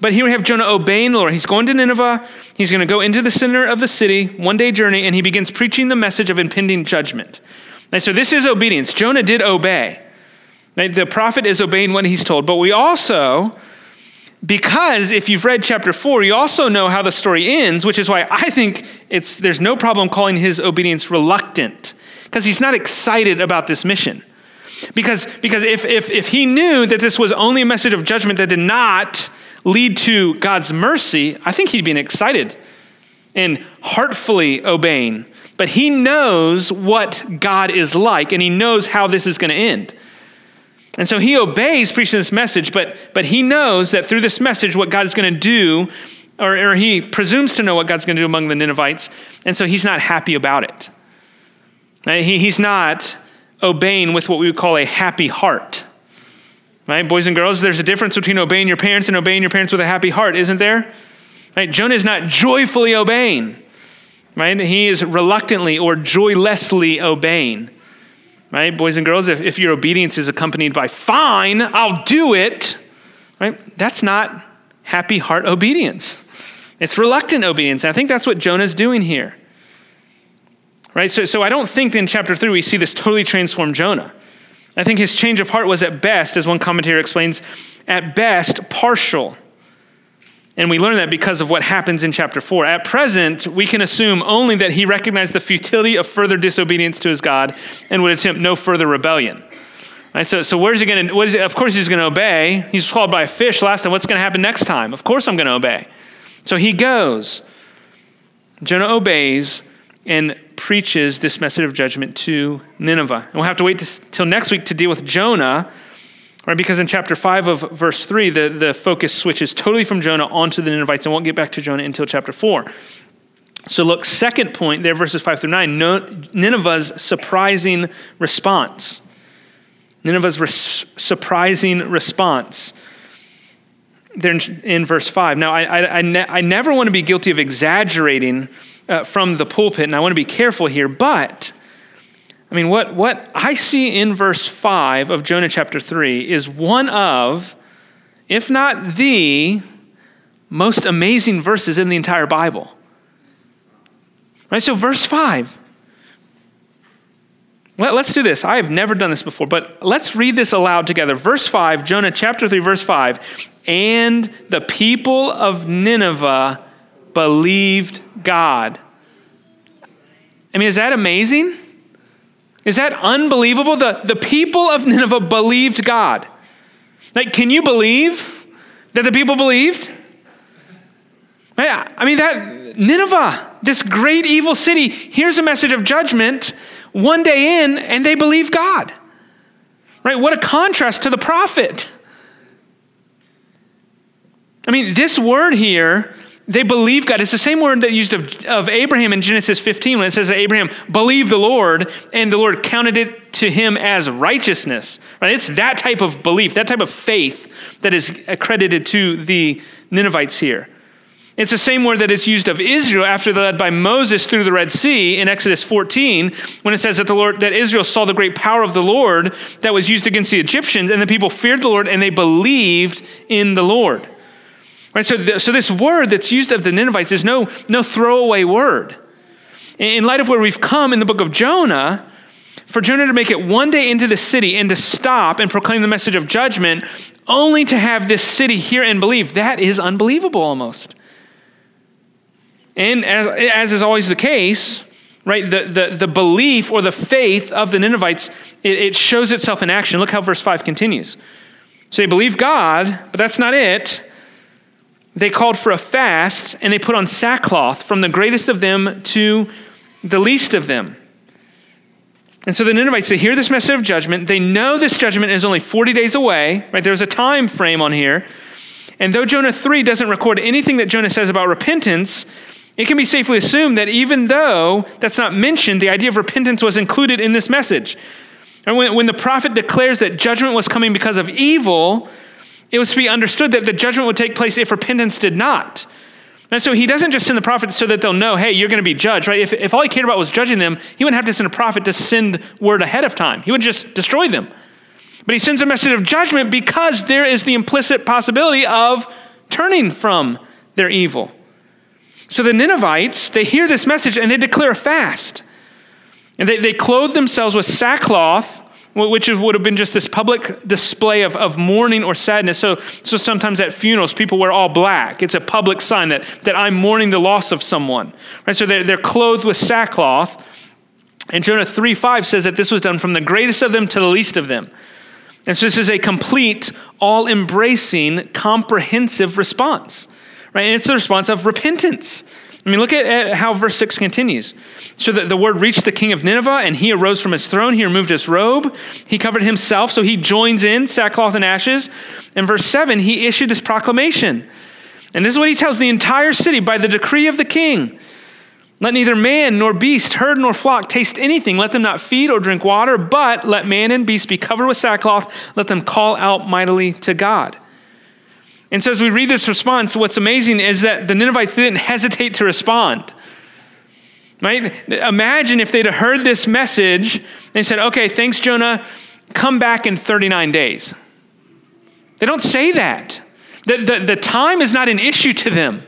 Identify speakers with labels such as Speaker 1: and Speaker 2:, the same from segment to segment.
Speaker 1: But here we have Jonah obeying the Lord. He's going to Nineveh. He's going to go into the center of the city, one day journey, and he begins preaching the message of impending judgment. And so this is obedience. Jonah did obey. The prophet is obeying what he's told. But we also, because if you've read chapter 4, you also know how the story ends, which is why I think it's, there's no problem calling his obedience reluctant, because he's not excited about this mission. Because, because if, if, if he knew that this was only a message of judgment that did not lead to God's mercy, I think he'd be excited and heartfully obeying. But he knows what God is like and he knows how this is going to end. And so he obeys preaching this message, but, but he knows that through this message, what God is going to do, or, or he presumes to know what God's going to do among the Ninevites, and so he's not happy about it. He, he's not obeying with what we would call a happy heart. Right? Boys and girls, there's a difference between obeying your parents and obeying your parents with a happy heart, isn't there? Right? Jonah is not joyfully obeying. Right? He is reluctantly or joylessly obeying. Right? Boys and girls, if, if your obedience is accompanied by fine, I'll do it, right? That's not happy heart obedience. It's reluctant obedience. And I think that's what Jonah's doing here. Right? So, so I don't think in chapter 3 we see this totally transformed Jonah. I think his change of heart was at best, as one commentator explains, at best partial. And we learn that because of what happens in chapter 4. At present, we can assume only that he recognized the futility of further disobedience to his God and would attempt no further rebellion. Right, so, so where's he going to, of course he's going to obey. He's swallowed by a fish last time. What's going to happen next time? Of course I'm going to obey. So he goes. Jonah obeys, and preaches this message of judgment to Nineveh. And we'll have to wait till next week to deal with Jonah, right? Because in chapter 5 of verse 3, the, the focus switches totally from Jonah onto the Ninevites, and won't get back to Jonah until chapter 4. So, look, second point there, verses 5 through 9 Nineveh's surprising response. Nineveh's res- surprising response. There in, in, verse 5. Now, I, I, I, ne- I never want to be guilty of exaggerating uh, from the pulpit, and I want to be careful here, but I mean, what, what I see in verse 5 of Jonah chapter 3 is one of, if not the, most amazing verses in the entire Bible. Right? So, verse 5. Let, us do this. I have never done this before, but let's read this aloud together. Verse 5, Jonah chapter 3, verse 5. And the people of Nineveh believed God. I mean, is that amazing? Is that unbelievable? The, the people of Nineveh believed God. Like, can you believe that the people believed? Yeah, I mean, that Nineveh, this great evil city, here's a message of judgment one day in, and they believe God. Right? What a contrast to the prophet. I mean, this word here they believe God. It's the same word that used of, of Abraham in Genesis 15 when it says that Abraham believed the Lord and the Lord counted it to him as righteousness. Right? It's that type of belief, that type of faith that is accredited to the Ninevites here. It's the same word that is used of Israel after they're led by Moses through the Red Sea in Exodus 14, when it says that the Lord that Israel saw the great power of the Lord that was used against the Egyptians, and the people feared the Lord and they believed in the Lord. Right? So, so this word that's used of the Ninevites is no, no throwaway word. In light of where we've come in the book of Jonah, for Jonah to make it one day into the city and to stop and proclaim the message of judgment, only to have this city hear and believe, that is unbelievable almost. And as, as is always the case, right, the, the, the belief or the faith of the Ninevites, it, it shows itself in action. Look how verse 5 continues. So they believe God, but that's not it they called for a fast and they put on sackcloth from the greatest of them to the least of them. And so the Ninevites, they hear this message of judgment. They know this judgment is only 40 days away, right? There's a time frame on here. And though Jonah 3 doesn't record anything that Jonah says about repentance, it can be safely assumed that even though that's not mentioned, the idea of repentance was included in this message. And when, when the prophet declares that judgment was coming because of evil, it was to be understood that the judgment would take place if repentance did not. And so he doesn't just send the prophet so that they'll know, hey, you're going to be judged, right? If, if all he cared about was judging them, he wouldn't have to send a prophet to send word ahead of time. He would just destroy them. But he sends a message of judgment because there is the implicit possibility of turning from their evil. So the Ninevites, they hear this message and they declare a fast. And they, they clothe themselves with sackcloth, which would have been just this public display of, of mourning or sadness. So, so sometimes at funerals, people wear all black. It's a public sign that, that I'm mourning the loss of someone. Right? So they're, they're clothed with sackcloth. And Jonah 3 5 says that this was done from the greatest of them to the least of them. And so this is a complete, all embracing, comprehensive response. Right? And it's the response of repentance. I mean, look at, at, how verse 6 continues. So that the word reached the king of Nineveh, and he arose from his throne. He removed his robe. He covered himself, so he joins in sackcloth and ashes. In verse 7, he issued this proclamation. And this is what he tells the entire city by the decree of the king. Let neither man nor beast, herd nor flock taste anything. Let them not feed or drink water, but let man and beast be covered with sackcloth. Let them call out mightily to God. And so, as we read this response, what's amazing is that the Ninevites didn't hesitate to respond. Right? Imagine if they'd heard this message and said, okay, thanks, Jonah, come back in 39 days. They don't say that. The, the, the time is not an issue to them.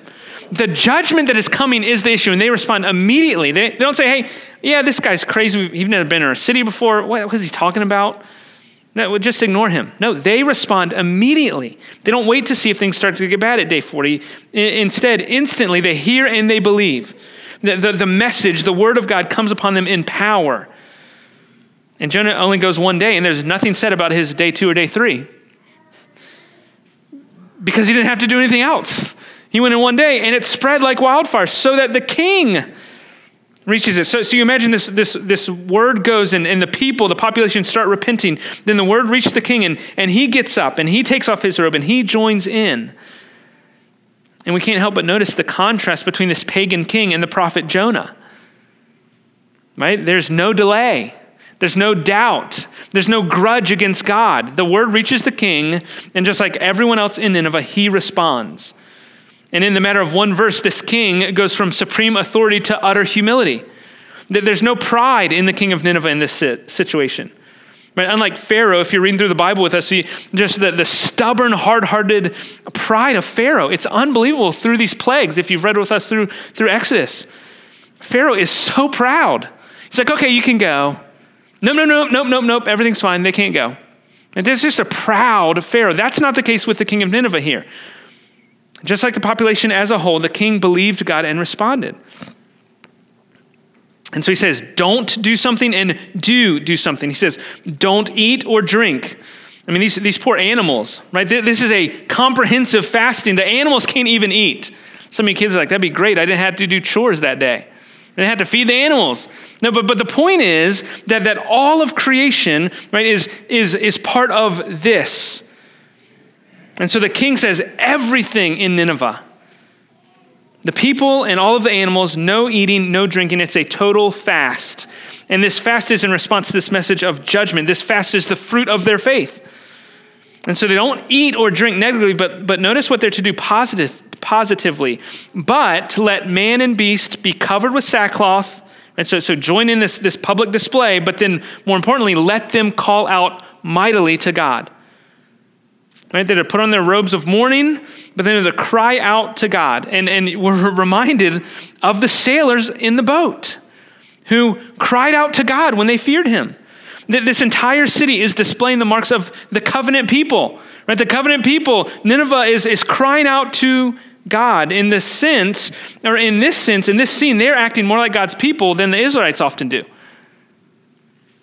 Speaker 1: The judgment that is coming is the issue, and they respond immediately. They, they don't say, hey, yeah, this guy's crazy. You've never been in a city before. What, what is he talking about? No, just ignore him. No, they respond immediately. They don't wait to see if things start to get bad at day 40. Instead, instantly, they hear and they believe. The, the, the message, the word of God comes upon them in power. And Jonah only goes one day, and there's nothing said about his day two or day three because he didn't have to do anything else. He went in one day, and it spread like wildfire so that the king reaches it. So, so you imagine this, this, this word goes and, and the people, the population start repenting. Then the word reaches the king and, and he gets up and he takes off his robe and he joins in. And we can't help but notice the contrast between this pagan king and the prophet Jonah. Right? There's no delay. There's no doubt. There's no grudge against God. The word reaches the king, and just like everyone else in Nineveh, he responds. And in the matter of one verse, this king goes from supreme authority to utter humility. There's no pride in the king of Nineveh in this situation. Right? Unlike Pharaoh, if you're reading through the Bible with us, you, just the, the stubborn, hard hearted pride of Pharaoh. It's unbelievable through these plagues, if you've read with us through, through Exodus. Pharaoh is so proud. He's like, okay, you can go. No, no, no, nope, nope, nope, everything's fine. They can't go. And there's just a proud Pharaoh. That's not the case with the king of Nineveh here. Just like the population as a whole, the king believed God and responded. And so he says, don't do something and do do something. He says, don't eat or drink. I mean, these, these poor animals, right? This is a comprehensive fasting. The animals can't even eat. Some of you kids are like, that'd be great. I didn't have to do chores that day. I didn't have to feed the animals. No, but, but the point is that, that all of creation, right, is, is, is part of this. And so the king says, everything in Nineveh, the people and all of the animals, no eating, no drinking. It's a total fast. And this fast is in response to this message of judgment. This fast is the fruit of their faith. And so they don't eat or drink negatively, but, but notice what they're to do positive, positively. But to let man and beast be covered with sackcloth. And so, so join in this, this public display, but then more importantly, let them call out mightily to God. Right? They're to put on their robes of mourning, but then they're to cry out to God. And, and we're reminded of the sailors in the boat who cried out to God when they feared him. This entire city is displaying the marks of the covenant people. Right? The covenant people, Nineveh is, is crying out to God in this sense, or in this sense, in this scene, they're acting more like God's people than the Israelites often do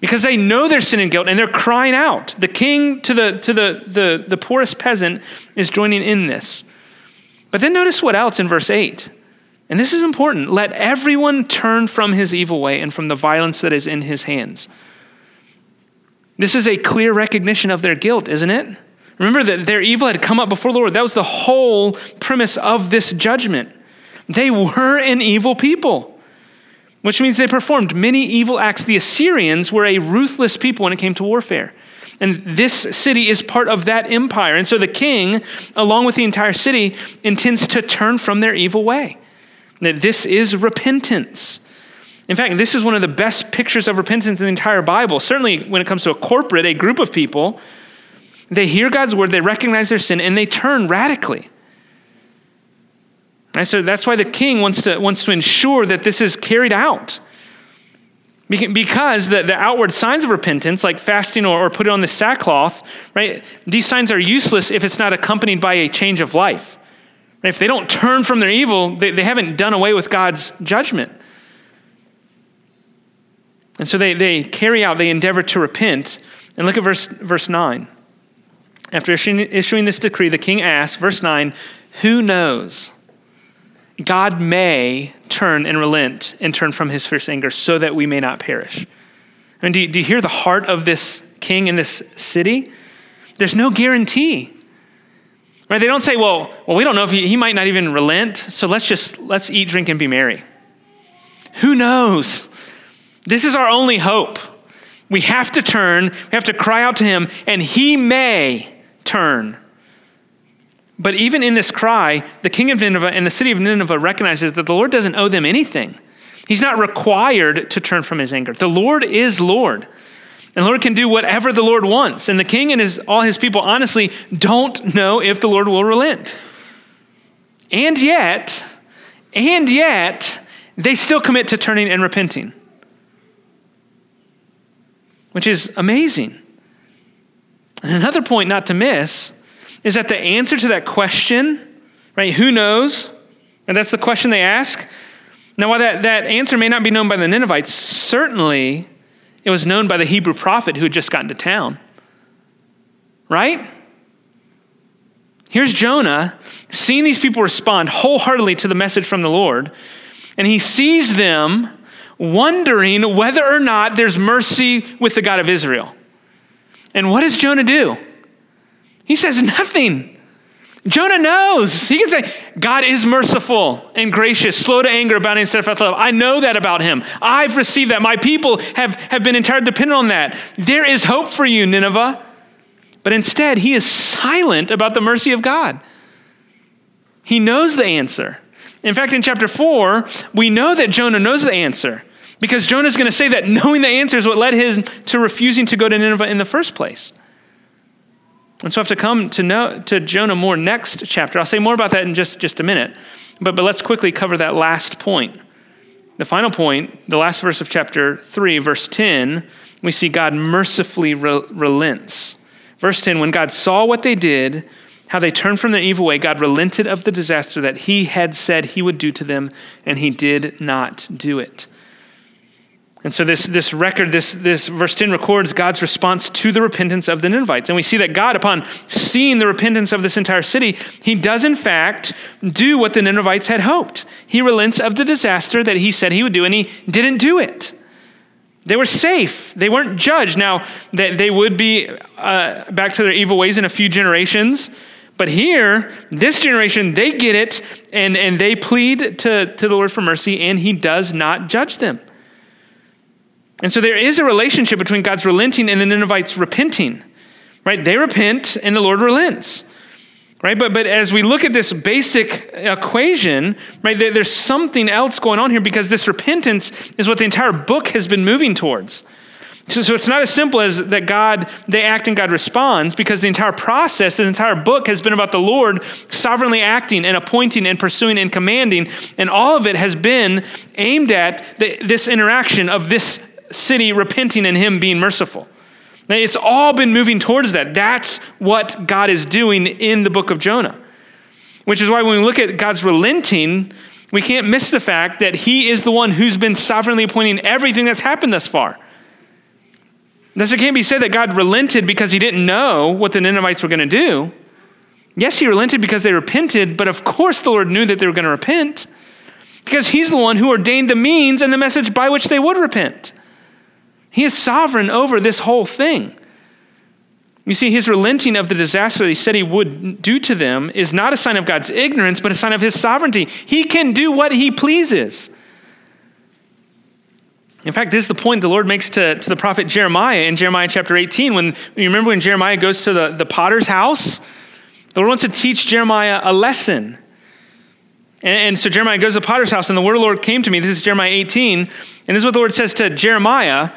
Speaker 1: because they know their sin and guilt and they're crying out. The king to the, to the, the, the poorest peasant is joining in this. But then notice what else in verse 8. And this is important. Let everyone turn from his evil way and from the violence that is in his hands. This is a clear recognition of their guilt, isn't it? Remember that their evil had come up before the Lord. That was the whole premise of this judgment. They were an evil people which means they performed many evil acts. The Assyrians were a ruthless people when it came to warfare. And this city is part of that empire. And so the king, along with the entire city, intends to turn from their evil way. That this is repentance. In fact, this is one of the best pictures of repentance in the entire Bible. Certainly, when it comes to a corporate, a group of people, they hear God's word, they recognize their sin, and they turn radically. And so that's why the king wants to, wants to ensure that this is carried out. Because the, the outward signs of repentance, like fasting or, or putting on the sackcloth, right, these signs are useless if it's not accompanied by a change of life. If they don't turn from their evil, they, they haven't done away with God's judgment. And so they, they carry out, they endeavor to repent. And look at verse, verse 9. After issuing, issuing this decree, the king asks, verse 9, Who knows? God may turn and relent and turn from his fierce anger so that we may not perish. I mean, do you, do you hear the heart of this king in this city? There's no guarantee. Right? They don't say, well, well, we don't know if he, he might not even relent, so let's just let's eat, drink, and be merry. Who knows? This is our only hope. We have to turn, we have to cry out to him, and he may turn. But even in this cry, the king of Nineveh and the city of Nineveh recognizes that the Lord doesn't owe them anything. He's not required to turn from his anger. The Lord is Lord. And the Lord can do whatever the Lord wants. And the king and his, all his people honestly don't know if the Lord will relent. And yet, and yet, they still commit to turning and repenting, which is amazing. And another point not to miss is that the answer to that question, right, who knows? And that's the question they ask. Now, while that, that answer may not be known by the Ninevites, certainly it was known by the Hebrew prophet who had just gotten to town. Right? Here's Jonah seeing these people respond wholeheartedly to the message from the Lord, and he sees them wondering whether or not there's mercy with the God of Israel. And what does Jonah do? He says nothing. Jonah knows. He can say, God is merciful and gracious, slow to anger, abounding in steadfast love. I know that about him. I've received that. My people have, have been entirely dependent on that. There is hope for you, Nineveh. But instead, he is silent about the mercy of God. He knows the answer. In fact, in chapter 4, we know that Jonah knows the answer because Jonah is going to say that knowing the answer is what led him to refusing to go to Nineveh in the first place. And so I have to come to know to Jonah more next chapter. I'll say more about that in just, just a minute. But, but let's quickly cover that last point. The final point, the last verse of chapter 3, verse 10, we see God mercifully re- relents. Verse 10 When God saw what they did, how they turned from their evil way, God relented of the disaster that he had said he would do to them, and he did not do it. And so this, this record, this, this verse 10 records God's response to the repentance of the Ninevites. And we see that God, upon seeing the repentance of this entire city, he does in fact do what the Ninevites had hoped. He relents of the disaster that he said he would do, and he didn't do it. They were safe. They weren't judged. Now, that they would be uh, back to their evil ways in a few generations. But here, this generation, they get it and, and they plead to, to the Lord for mercy, and he does not judge them. And so there is a relationship between God's relenting and the Ninevites repenting. Right? They repent and the Lord relents. Right? But, but as we look at this basic equation, right, there, there's something else going on here because this repentance is what the entire book has been moving towards. So, so it's not as simple as that God, they act and God responds, because the entire process, the entire book has been about the Lord sovereignly acting and appointing and pursuing and commanding. And all of it has been aimed at the, this interaction of this city repenting and him being merciful. It's all been moving towards that. That's what God is doing in the book of Jonah. Which is why when we look at God's relenting, we can't miss the fact that he is the one who's been sovereignly appointing everything that's happened thus far. Thus, it can't be said that God relented because he didn't know what the Ninevites were going to do. Yes, he relented because they repented, but of course the Lord knew that they were going to repent because he's the one who ordained the means and the message by which they would repent. He is sovereign over this whole thing. You see, his relenting of the disaster that he said he would do to them is not a sign of God's ignorance, but a sign of his sovereignty. He can do what he pleases. In fact, this is the point the Lord makes to, to the prophet Jeremiah in Jeremiah chapter 18. When you remember when Jeremiah goes to the, the potter's house, the Lord wants to teach Jeremiah a lesson. And, and so Jeremiah goes to the potter's house, and the word of the Lord came to me. This is Jeremiah 18. And this is what the Lord says to Jeremiah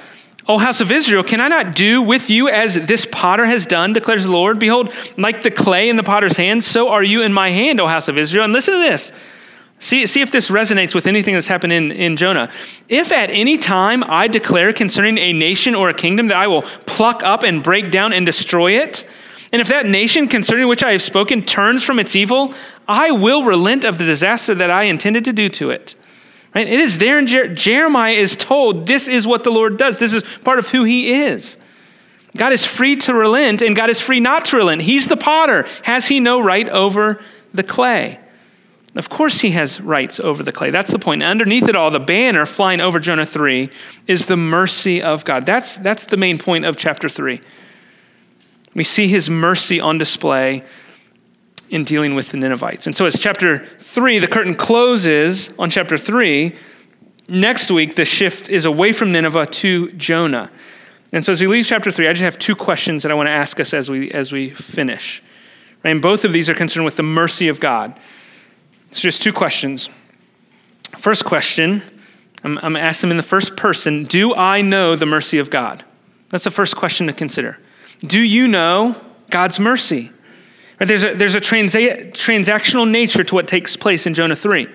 Speaker 1: O house of Israel, can I not do with you as this potter has done, declares the Lord? Behold, like the clay in the potter's hand, so are you in my hand, O house of Israel. And listen to this See, see if this resonates with anything that's happened in, in Jonah. If at any time I declare concerning a nation or a kingdom that I will pluck up and break down and destroy it, and if that nation concerning which I have spoken turns from its evil, I will relent of the disaster that I intended to do to it. Right? It is there in Jer- Jeremiah is told this is what the Lord does. This is part of who he is. God is free to relent and God is free not to relent. He's the potter. Has he no right over the clay? Of course, he has rights over the clay. That's the point. Underneath it all, the banner flying over Jonah 3 is the mercy of God. That's, that's the main point of chapter 3. We see his mercy on display in dealing with the Ninevites. And so, as chapter 3, the curtain closes on chapter 3, next week the shift is away from Nineveh to Jonah. And so, as we leave chapter 3, I just have two questions that I want to ask us as we, as we finish. And both of these are concerned with the mercy of God. So, just two questions. First question, I'm, I'm asking them in the first person Do I know the mercy of God? That's the first question to consider. Do you know God's mercy? There's a, there's a transa- transactional nature to what takes place in Jonah 3.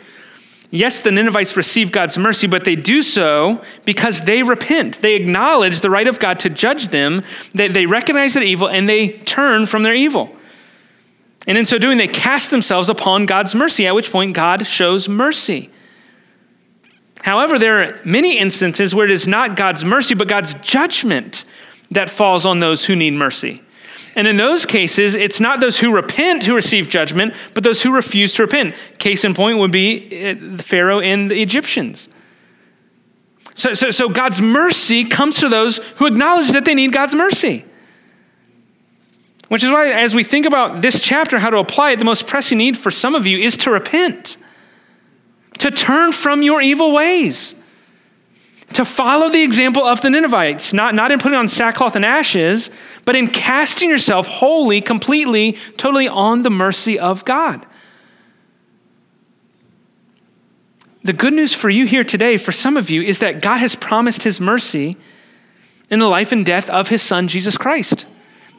Speaker 1: Yes, the Ninevites receive God's mercy, but they do so because they repent. They acknowledge the right of God to judge them, they, they recognize their evil, and they turn from their evil. And in so doing, they cast themselves upon God's mercy, at which point God shows mercy. However, there are many instances where it is not God's mercy, but God's judgment that falls on those who need mercy. And in those cases, it's not those who repent who receive judgment, but those who refuse to repent. Case in point would be uh, Pharaoh and the Egyptians. So, so, so God's mercy comes to those who acknowledge that they need God's mercy. Which is why, as we think about this chapter, how to apply it, the most pressing need for some of you is to repent, to turn from your evil ways, to follow the example of the Ninevites, not, not in putting on sackcloth and ashes, but in casting yourself wholly, completely, totally on the mercy of God. The good news for you here today, for some of you, is that God has promised his mercy in the life and death of his son, Jesus Christ.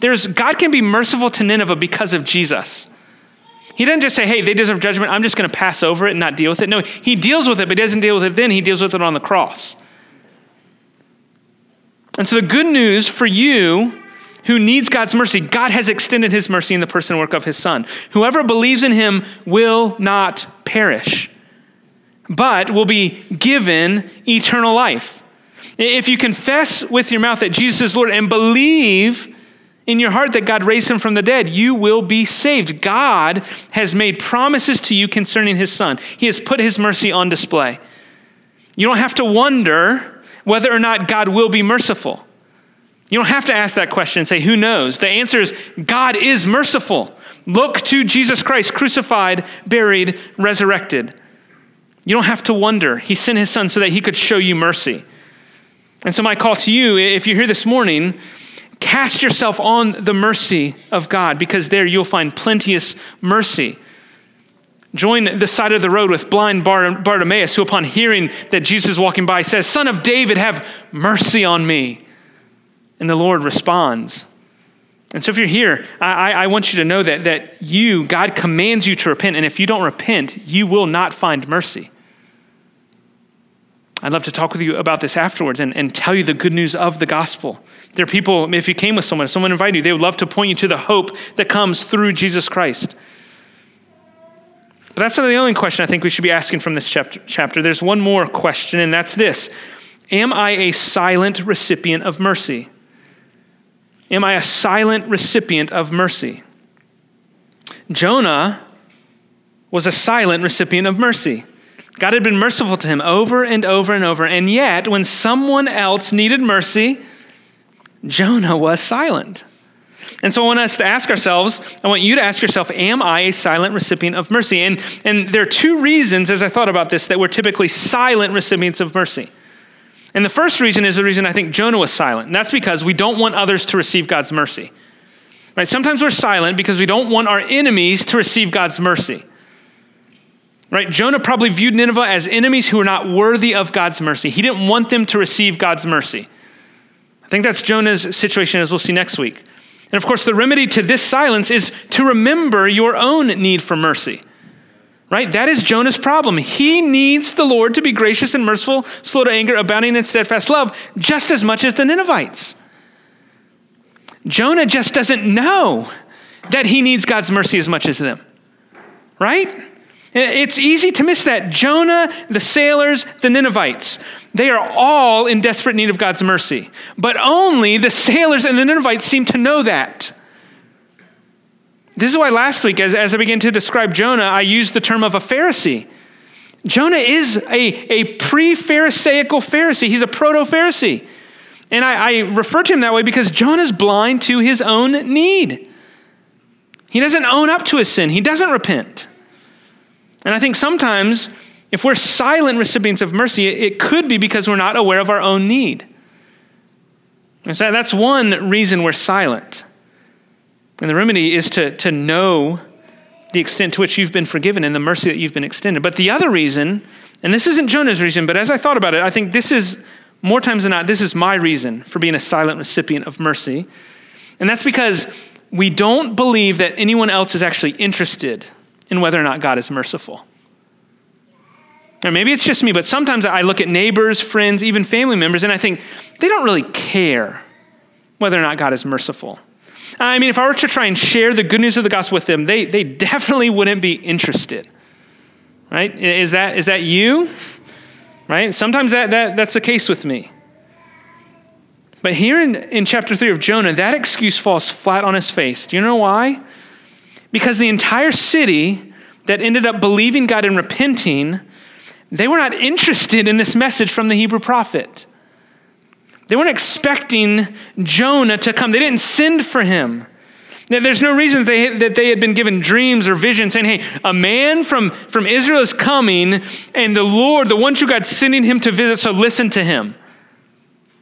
Speaker 1: There's, God can be merciful to Nineveh because of Jesus. He doesn't just say, hey, they deserve judgment. I'm just going to pass over it and not deal with it. No, he deals with it, but he doesn't deal with it then. He deals with it on the cross. And so the good news for you who needs God's mercy, God has extended his mercy in the person and work of his son. Whoever believes in him will not perish, but will be given eternal life. If you confess with your mouth that Jesus is Lord and believe in your heart that God raised him from the dead, you will be saved. God has made promises to you concerning his son. He has put his mercy on display. You don't have to wonder whether or not God will be merciful. You don't have to ask that question and say, Who knows? The answer is God is merciful. Look to Jesus Christ, crucified, buried, resurrected. You don't have to wonder. He sent his son so that he could show you mercy. And so, my call to you, if you're here this morning, Cast yourself on the mercy of God because there you'll find plenteous mercy. Join the side of the road with blind Bartimaeus, who, upon hearing that Jesus is walking by, says, Son of David, have mercy on me. And the Lord responds. And so, if you're here, I, I want you to know that, that you, God commands you to repent. And if you don't repent, you will not find mercy. I'd love to talk with you about this afterwards and, and tell you the good news of the gospel. There are people, if you came with someone, if someone invited you, they would love to point you to the hope that comes through Jesus Christ. But that's not the only question I think we should be asking from this chapter. chapter. There's one more question, and that's this Am I a silent recipient of mercy? Am I a silent recipient of mercy? Jonah was a silent recipient of mercy. God had been merciful to him over and over and over. And yet, when someone else needed mercy, Jonah was silent. And so I want us to ask ourselves, I want you to ask yourself, am I a silent recipient of mercy? And, and there are two reasons, as I thought about this, that we're typically silent recipients of mercy. And the first reason is the reason I think Jonah was silent. And that's because we don't want others to receive God's mercy. Right? Sometimes we're silent because we don't want our enemies to receive God's mercy. Right? Jonah probably viewed Nineveh as enemies who were not worthy of God's mercy. He didn't want them to receive God's mercy. I think that's Jonah's situation, as we'll see next week. And of course, the remedy to this silence is to remember your own need for mercy. Right? That is Jonah's problem. He needs the Lord to be gracious and merciful, slow to anger, abounding in steadfast love, just as much as the Ninevites. Jonah just doesn't know that he needs God's mercy as much as them. Right? It's easy to miss that. Jonah, the sailors, the Ninevites, they are all in desperate need of God's mercy. But only the sailors and the Ninevites seem to know that. This is why last week, as, as I began to describe Jonah, I used the term of a Pharisee. Jonah is a, a pre Pharisaical Pharisee, he's a proto Pharisee. And I, I refer to him that way because Jonah's blind to his own need. He doesn't own up to his sin, he doesn't repent. And I think sometimes, if we're silent recipients of mercy, it could be because we're not aware of our own need. And so that's one reason we're silent. And the remedy is to, to know the extent to which you've been forgiven and the mercy that you've been extended. But the other reason, and this isn't Jonah's reason, but as I thought about it, I think this is, more times than not, this is my reason for being a silent recipient of mercy. And that's because we don't believe that anyone else is actually interested in whether or not God is merciful. Or maybe it's just me, but sometimes I look at neighbors, friends, even family members, and I think they don't really care whether or not God is merciful. I mean, if I were to try and share the good news of the gospel with them, they, they definitely wouldn't be interested. Right? Is that, is that you? Right? Sometimes that, that, that's the case with me. But here in, in chapter 3 of Jonah, that excuse falls flat on his face. Do you know why? Because the entire city that ended up believing God and repenting, they were not interested in this message from the Hebrew prophet. They weren't expecting Jonah to come. They didn't send for him. There's no reason that they, that they had been given dreams or visions saying, hey, a man from, from Israel is coming, and the Lord, the one true God, sending him to visit, so listen to him.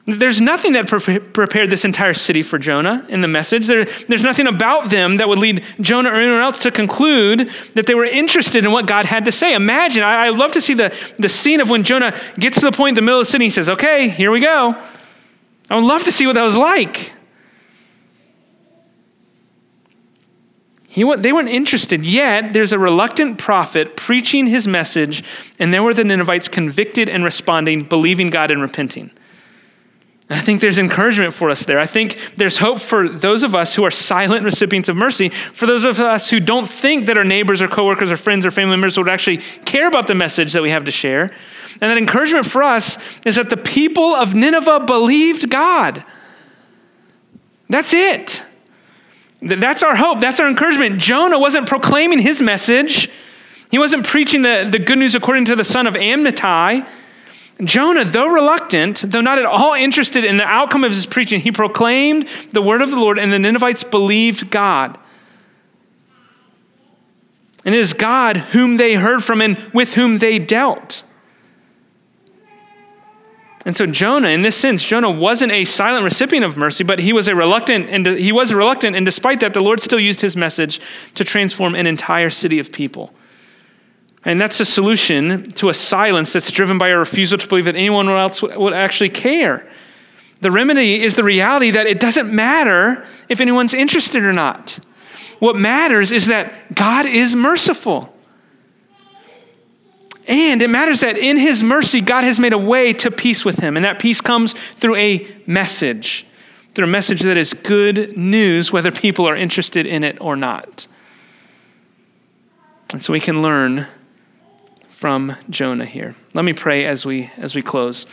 Speaker 1: There's nothing that pre- prepared this entire city for Jonah in the message. There, there's nothing about them that would lead Jonah or anyone else to conclude that they were interested in what God had to say. Imagine, I, I love to see the, the scene of when Jonah gets to the point in the middle of the city. He says, Okay, here we go. I would love to see what that was like. He, they weren't interested yet. There's a reluctant prophet preaching his message, and there were the Ninevites convicted and responding, believing God and repenting. I think there's encouragement for us there. I think there's hope for those of us who are silent recipients of mercy, for those of us who don't think that our neighbors or coworkers or friends or family members would actually care about the message that we have to share. And that encouragement for us is that the people of Nineveh believed God. That's it. That's our hope. That's our encouragement. Jonah wasn't proclaiming his message. He wasn't preaching the, the good news according to the son of Amittai. Jonah, though reluctant, though not at all interested in the outcome of his preaching, he proclaimed the word of the Lord, and the Ninevites believed God. And it is God whom they heard from and with whom they dealt. And so Jonah, in this sense, Jonah wasn't a silent recipient of mercy, but he was a reluctant, and he was reluctant, and despite that, the Lord still used his message to transform an entire city of people. And that's a solution to a silence that's driven by a refusal to believe that anyone else would actually care. The remedy is the reality that it doesn't matter if anyone's interested or not. What matters is that God is merciful. And it matters that in his mercy, God has made a way to peace with him. And that peace comes through a message, through a message that is good news, whether people are interested in it or not. And so we can learn from Jonah here. Let me pray as we as we close.